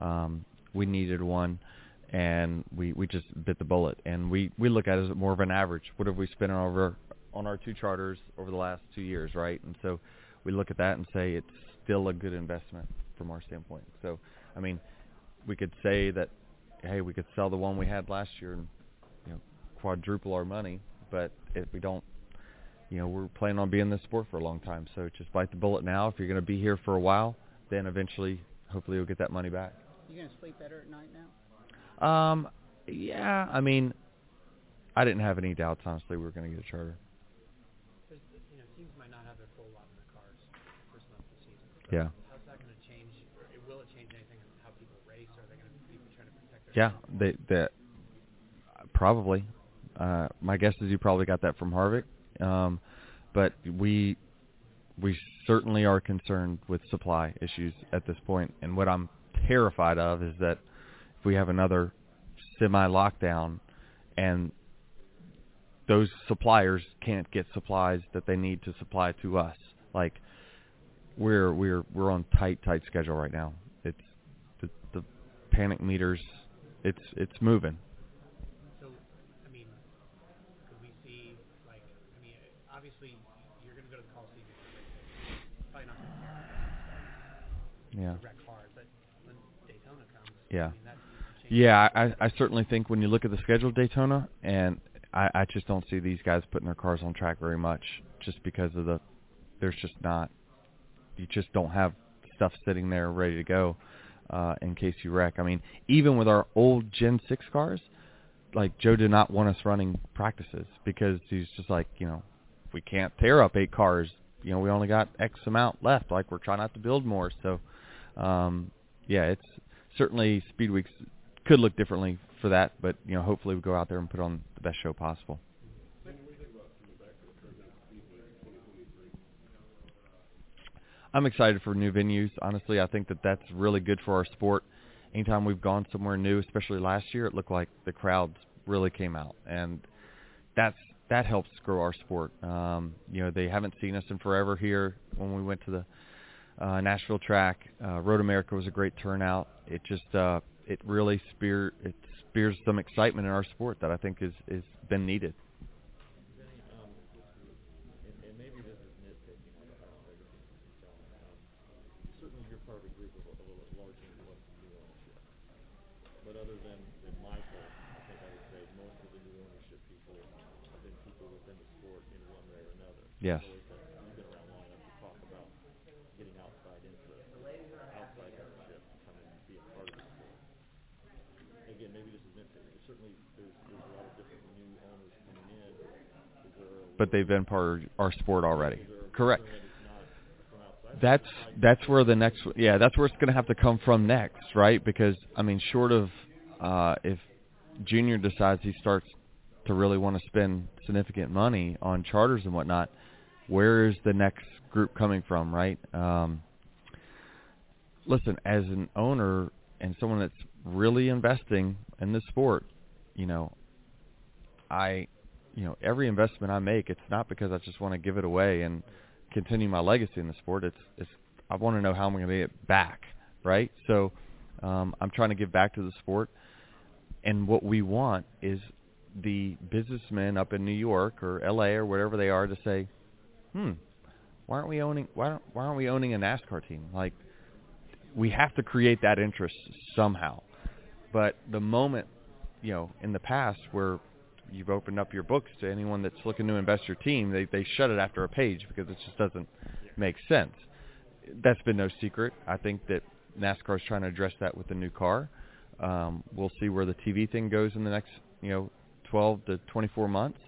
Um, we needed one, and we we just bit the bullet. And we we look at it as more of an average. What have we spent on over on our two charters over the last two years, right? And so we look at that and say it's still a good investment from our standpoint. So, I mean, we could say that, hey, we could sell the one we had last year and you know quadruple our money, but if we don't you know, we're planning on being in this sport for a long time. So just bite the bullet now. If you're going to be here for a while, then eventually, hopefully, you'll get that money back. You gonna sleep better at night now? Um, yeah, I mean, I didn't have any doubts. Honestly, we were going to get a charter. You know, teams might not have their full lot in their cars first month of the season. So Yeah. How's that going to change? Or will it change anything on how people race? Or are they going to be trying to protect their? Yeah, they, they probably. Uh, my guess is you probably got that from Harvick. Um, but we we certainly are concerned with supply issues at this point. And what I'm terrified of is that if we have another semi lockdown and those suppliers can't get supplies that they need to supply to us. Like we're we're we're on tight tight schedule right now. It's the the panic meters it's it's moving. So, I mean, could we see like? I mean, obviously you're going to go to the Coliseum. Probably not going to Yeah. wreck hard, but when Daytona comes, Yeah. I mean, Yeah, I, I certainly think when you look at the schedule of Daytona, and I, I just don't see these guys putting their cars on track very much, just because of the, there's just not, you just don't have stuff sitting there ready to go, uh, in case you wreck. I mean, even with our old Gen 6 cars, like Joe did not want us running practices because he's just like, you know, we can't tear up eight cars. You know, we only got X amount left. Like we're trying not to build more. So, um, yeah, it's certainly Speed Weeks could look differently for that, but you know, hopefully we go out there and put on the best show possible. I'm excited for new venues. Honestly, I think that that's really good for our sport. Anytime we've gone somewhere new, especially last year, it looked like the crowds really came out, and that's that helps grow our sport. Um, you know, they haven't seen us in forever here. When we went to the uh, Nashville track, uh, Road America was a great turnout. It just uh, it really spear it spears some excitement in our sport that I think is is been needed. And, and maybe this is nitpicking on behalf of everything you're telling me. Um, certainly you're part of a group of a, of a large number of new ownership. But other than, than Michael, I think I would say most of the new ownership people within the sport in one way or another. Yes. You've always had, you've been around long enough to talk about getting outside interest, outside ownership, to come in and be a part of the sport. Again, maybe this is nitpicking, but certainly there's, there's a lot of different new owners coming in. Is there a But they've been part of our sport already. Correct. That's that's where the next yeah that's where it's going to have to come from next, right? Because I mean, short of uh, if Junior decides he starts to really want to spend significant money on charters and whatnot, where is the next group coming from, right? Um, listen, as an owner and someone that's really investing in this sport, you know, I, you know, every investment I make, it's not because I just want to give it away and continue my legacy in the sport. It's, it's I want to know how I'm going to get it back, right? So, um, I'm trying to give back to the sport, and what we want is the businessmen up in New York or L.A. or wherever they are to say, hmm, why aren't we owning why don't, why aren't we owning a NASCAR team? Like, we have to create that interest somehow. But the moment, you know, in the past where you've opened up your books to anyone that's looking to invest your team, they they shut it after a page because it just doesn't make sense. That's been no secret. I think that NASCAR is trying to address that with the new car. Um, we'll see where the TV thing goes in the next, you know, 12 to 24 months.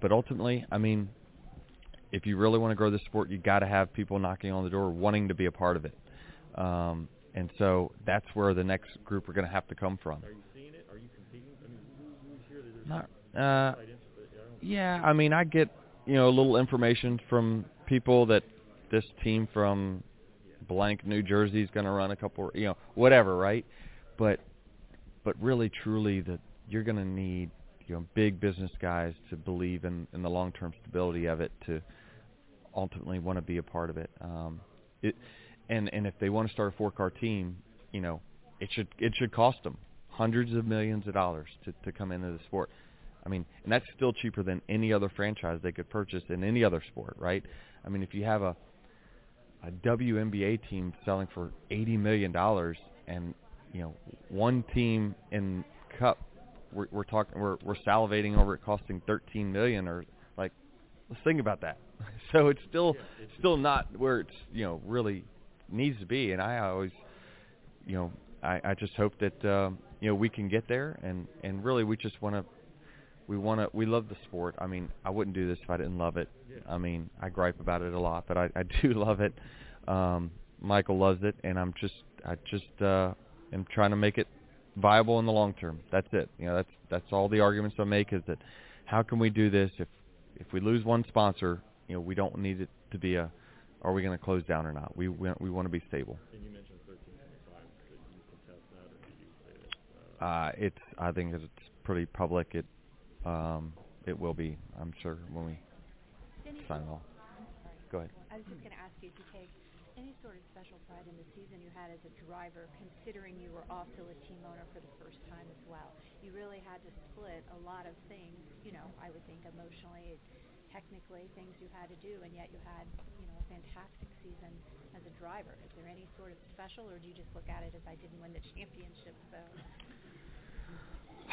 But ultimately, I mean, if you really want to grow the sport, you got to have people knocking on the door wanting to be a part of it. Um, and so that's where the next group are going to have to come from. Are you seeing it? Are you competing? I mean, who, who's here that Not, uh, yeah, I mean, I get you know a little information from people that this team from blank New Jersey is going to run a couple, you know, whatever, right? But but really, truly, that you're going to need you know big business guys to believe in in the long term stability of it to ultimately want to be a part of it. Um, it and and if they want to start a four car team, you know, it should it should cost them hundreds of millions of dollars to to come into the sport. I mean, and that's still cheaper than any other franchise they could purchase in any other sport, right? I mean, if you have a a WNBA team selling for eighty million dollars, and you know one team in Cup, we're, we're talking, we're we're salivating over it costing thirteen million, or like, let's think about that. So it's still still not where it's you know really needs to be, and I always, you know, I, I just hope that um, you know we can get there, and and really we just want to we want to we love the sport. I mean, I wouldn't do this if I didn't love it. I mean, I gripe about it a lot, but I, I do love it. Um, Michael loves it, and I'm just I just uh, am trying to make it viable in the long term. That's it. You know, that's that's all the arguments I make is that how can we do this if if we lose one sponsor, you know, we don't need it to be a are we going to close down or not? We we, we want to be stable. And you mentioned 1325. Could you contest that, or did you say that? Uh, it's I think it's pretty public. It um, it will be. I'm sure when we sign it all. Go ahead. I was just going to ask you if you take any sort of special pride in the season you had as a driver, considering you were also a team owner for the first time as well. You really had to split a lot of things, you know, I would think emotionally, technically, things you had to do, and yet you had, you know, a fantastic season as a driver. Is there any sort of special, or do you just look at it as I didn't win the championship, so?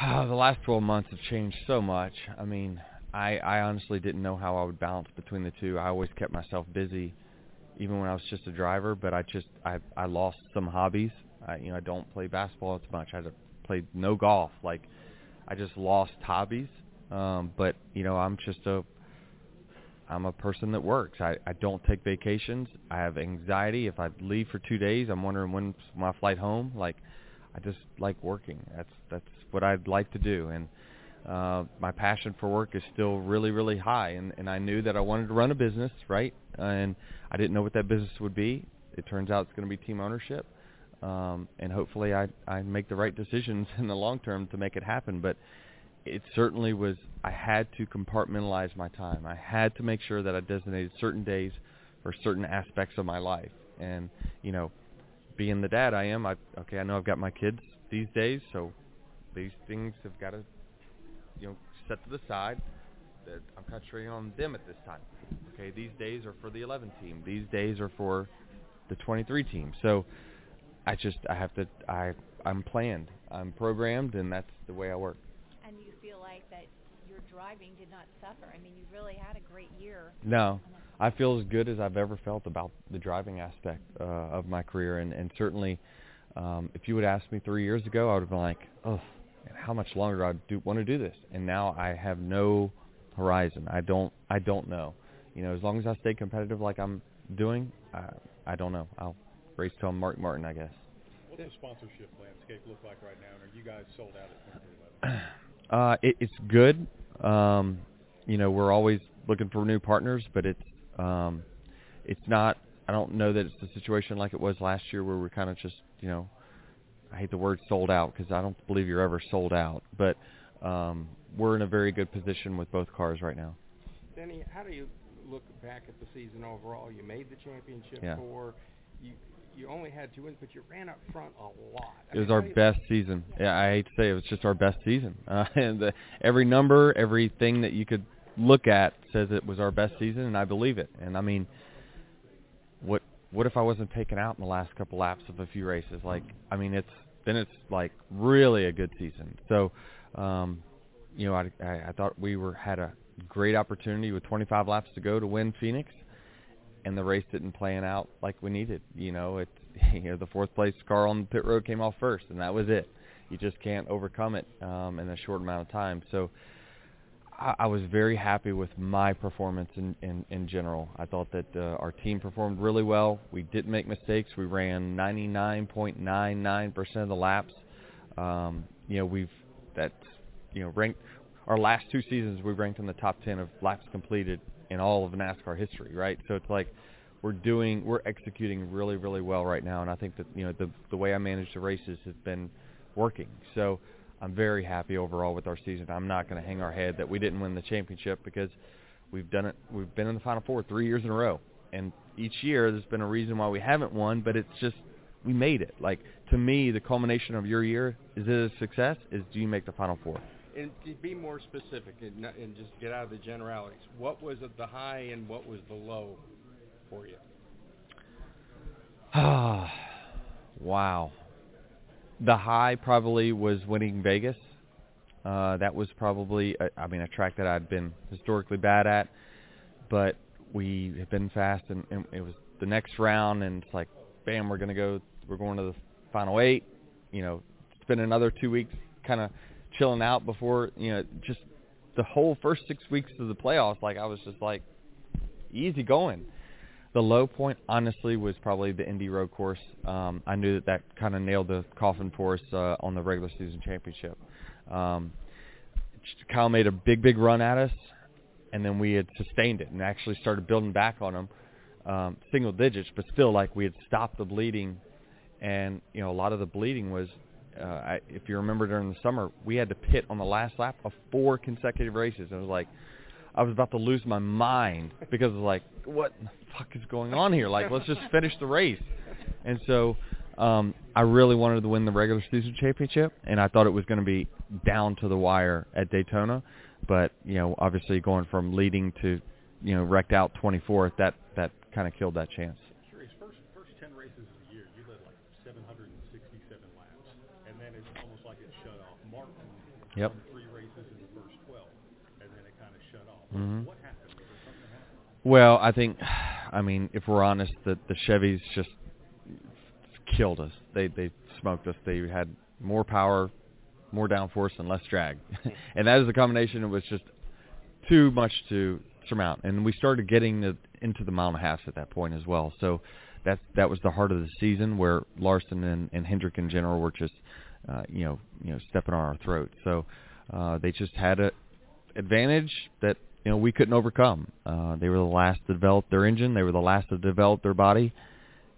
the last 12 months have changed so much. I mean, I I honestly didn't know how I would balance between the two. I always kept myself busy, even when I was just a driver. But I just I I lost some hobbies. I you know I don't play basketball as much. I had to play no golf. Like I just lost hobbies. Um, but you know I'm just a I'm a person that works. I I don't take vacations. I have anxiety. If I leave for two days, I'm wondering when's my flight home. Like I just like working. That's that's what I'd like to do, and uh, my passion for work is still really really high. And and I knew that I wanted to run a business, right? And I didn't know what that business would be. It turns out it's going to be team ownership, um, and hopefully I I make the right decisions in the long term to make it happen. But it certainly was. I had to compartmentalize my time. I had to make sure that I designated certain days for certain aspects of my life, and you know being the dad I am, I okay, I know I've got my kids these days, so these things have got to, you know, set to the side. That I'm concentrating on them at this time. Okay, these days are for the 11 team. These days are for the 23 team. So I just I have to I I'm planned. I'm programmed, and that's the way I work. And you feel like that your driving did not suffer. I mean, you really had a great year. No, I feel as good as I've ever felt about the driving aspect uh, of my career, and and certainly, um, if you would ask me three years ago, I would have been like, oh, man, how much longer do I do want to do this? And now I have no horizon. I don't I don't know. You know, as long as I stay competitive like I'm doing, I, I don't know. I'll race till I'm Mark Martin, I guess. What's the sponsorship landscape look like right now? And are you guys sold out at 23XI? Uh, it, it's good. Um, you know, we're always looking for new partners, but it's um, it's not. I don't know that it's a situation like it was last year where we're kind of just, you know, I hate the word sold out because I don't believe you're ever sold out. But um, we're in a very good position with both cars right now. Denny, how do you look back at the season overall? You made the championship Yeah. four. You you only had two wins, but you ran up front a lot. I It was mean, our how do you- best season. Yeah, I hate to say it, it was just our best season. Uh, and the, every number, everything that you could look at says it was our best season, and I believe it. And I mean, what what if I wasn't taken out in the last couple laps of a few races? Like, I mean, it's then it's like really a good season. So, um, you know, I, I, I thought we were had a great opportunity with 25 laps to go to win Phoenix, and the race didn't plan out like we needed. You know, it you know the fourth place car on the pit road came off first, and that was it. You just can't overcome it um, in a short amount of time. So. I, was very happy with my performance in, in, in general. I thought that uh, our team performed really well. We didn't make mistakes. We ran 99.99% of the laps. Um, you know, we've that's you know ranked our last two seasons. We ranked in the top 10 of laps completed in all of NASCAR history, right? So it's like we're doing we're executing really really well right now, and I think that you know the the way I manage the races has been working. So I'm very happy overall with our season. I'm not going to hang our head that we didn't win the championship because we've done it. We've been in the final four three years in a row, and each year there's been a reason why we haven't won, but it's just we made it. Like to me, the culmination of your year is it a success? Is do you make the final four? And to be more specific and, and just get out of the generalities, what was at the high and what was the low for you? Ah, wow. The high probably was winning Vegas. Uh, that was probably, I I mean, a track that I'd been historically bad at, but we have been fast, and, and it was the next round, and it's like, bam, we're gonna go, we're going to the final eight. You know, spend another two weeks kind of chilling out before, you know, just the whole first six weeks of the playoffs. Like I was just like, easy going. The low point, honestly, was probably the Indy Road Course. Um, I knew that that kind of nailed the coffin for us uh, on the regular season championship. Um, Kyle made a big, big run at us, and then we had sustained it and actually started building back on him, um, single digits, but still like we had stopped the bleeding, and you know a lot of the bleeding was, uh, I, if you remember during the summer, we had to pit on the last lap of four consecutive races. And it was like I was about to lose my mind because it was like, what the fuck is going on here? Like, let's just finish the race. And so um, I really wanted to win the regular season championship, and I thought it was going to be down to the wire at Daytona. But you know, obviously going from leading to you know wrecked out 24th, that that kind of killed that chance. Curious, first first ten races of the year, you led like 767 laps, and then it's almost like it shut off. Martin Yep. three races in the first 12, and then it kind of shut off. Mhm. What happened? Was there something that happened? Well, I think, I mean, if we're honest, the the Chevys just killed us. They they smoked us. They had more power, more downforce, and less drag, and that is a combination. It was just too much to surmount, and we started getting the, into the mile and a half at that point as well. So that that was the heart of the season where Larson and, and Hendrick in general were just, uh, you know, you know, stepping on our throat. So uh, they just had a advantage that you know we couldn't overcome. Uh, they were the last to develop their engine. They were the last to develop their body,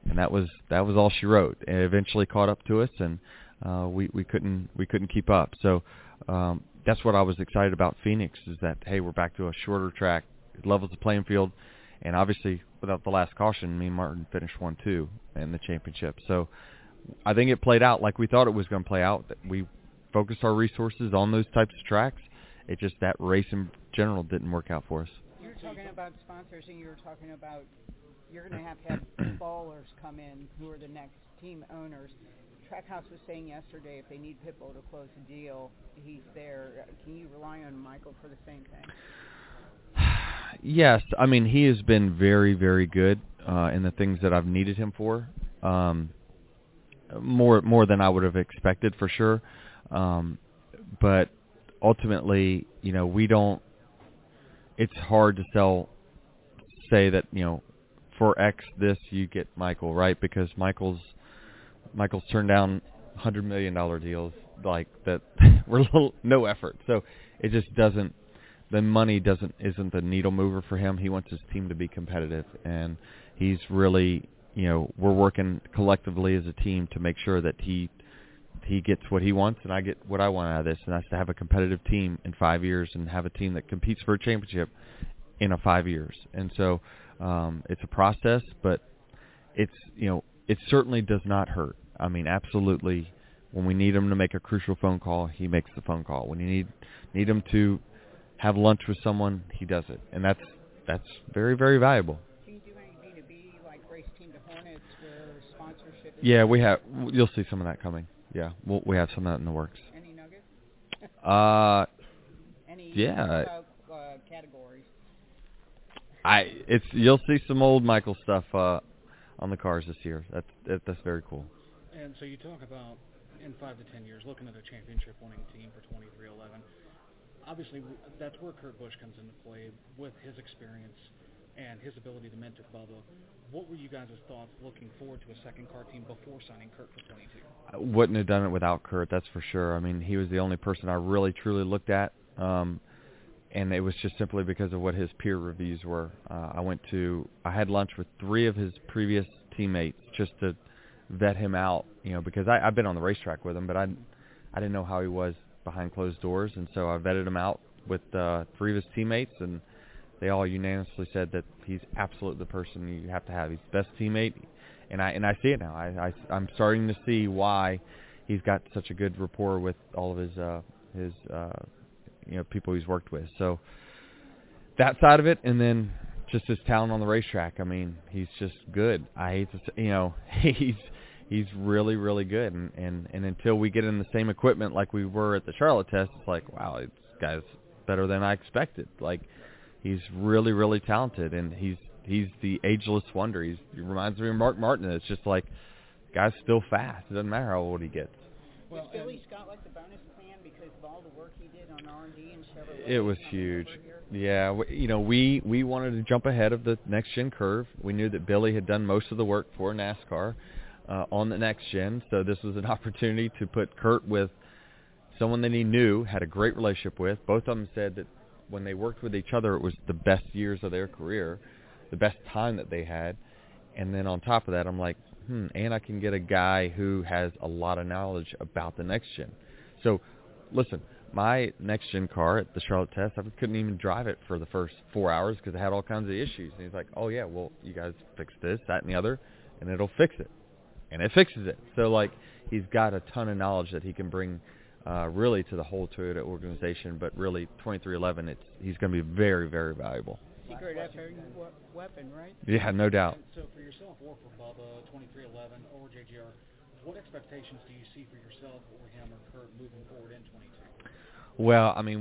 and that was that was all she wrote. And eventually caught up to us, and uh, we we couldn't we couldn't keep up. So um, that's what I was excited about Phoenix is that hey we're back to a shorter track, levels the playing field, and obviously without the last caution, me and Martin finished one two in the championship. So I think it played out like we thought it was going to play out. That we focused our resources on those types of tracks. It just that race in general didn't work out for us. You were talking about sponsors, and you were talking about you're going to have to have ballers come in who are the next team owners. Trackhouse was saying yesterday if they need Pitbull to close the deal, he's there. Can you rely on Michael for the same thing? Yes, I mean he has been very, very good uh, in the things that I've needed him for. Um, more, more than I would have expected for sure. Um, but ultimately, you know, we don't. It's hard to sell. Say that you know, for X this you get Michael right because Michael's Michael's turned down hundred million dollar deals like that were little, no effort. So it just doesn't the money doesn't isn't the needle mover for him. He wants his team to be competitive and he's really you know, we're working collectively as a team to make sure that he he gets what he wants and I get what I want out of this and that's to have a competitive team in five years and have a team that competes for a championship in a five years. And so um it's a process but it's you know, it certainly does not hurt. I mean, absolutely when we need him to make a crucial phone call, he makes the phone call. When you need need him to have lunch with someone, he does it. And that's that's very very valuable. Can you do anything to be like race team to Hornets sponsorship Yeah, we have you'll see some of that coming. Yeah, we'll, we have some of that in the works. Any nuggets? Uh Any yeah. uh, uh, categories? I it's you'll see some old Michael stuff uh on the cars this year. That's that, that's very cool. And so you talk about in five to ten years looking at a championship-winning team for 23XI. Obviously, that's where Kurt Busch comes into play with his experience and his ability to mentor Bubba. What were you guys' thoughts looking forward to a second car team before signing Kurt for 22? I wouldn't have done it without Kurt, that's for sure. I mean, he was the only person I really truly looked at. Um and it was just simply because of what his peer reviews were. Uh, I went to I had lunch with three of his previous teammates just to vet him out, you know, because I I've been on the racetrack with him, but I I didn't know how he was behind closed doors, and so I vetted him out with uh, three of his teammates, and they all unanimously said that he's absolutely the person you have to have. He's the best teammate, and I and I see it now. I, I I'm starting to see why he's got such a good rapport with all of his uh, his uh, you know people he's worked with. So that side of it, and then just his talent on the racetrack. I mean, he's just good. I hate to say, you know he's he's really really good, and and and until we get in the same equipment like we were at the Charlotte test, it's like wow, this guy's better than I expected. Like he's really really talented, and he's he's the ageless wonder. He's he reminds me of Mark Martin. It's just like guy's still fast. It doesn't matter how old he gets. Does Billy Scott like the bonus plan because of all the work he did on R&D and Chevrolet? It was huge. Yeah, w- you know, we we wanted to jump ahead of the next gen curve. We knew that Billy had done most of the work for NASCAR uh, on the next gen, so this was an opportunity to put Kurt with someone that he knew, had a great relationship with. Both of them said that when they worked with each other, it was the best years of their career, the best time that they had. And then on top of that, I'm like, hmm, and I can get a guy who has a lot of knowledge about the next gen. So, listen, my next gen car at the Charlotte test, I couldn't even drive it for the first four hours because it had all kinds of issues. And he's like, oh yeah, well you guys fix this, that, and the other, and it'll fix it, and it fixes it. So like he's got a ton of knowledge that he can bring uh, really to the whole Toyota organization. But really, 23XI, it's he's going to be very, very valuable. Secret weapon, weapon, right? Yeah, no doubt. And so for yourself or for Bubba, 23XI or JGR, what expectations do you see for yourself or him or Kurt moving forward in 22? Well, I mean,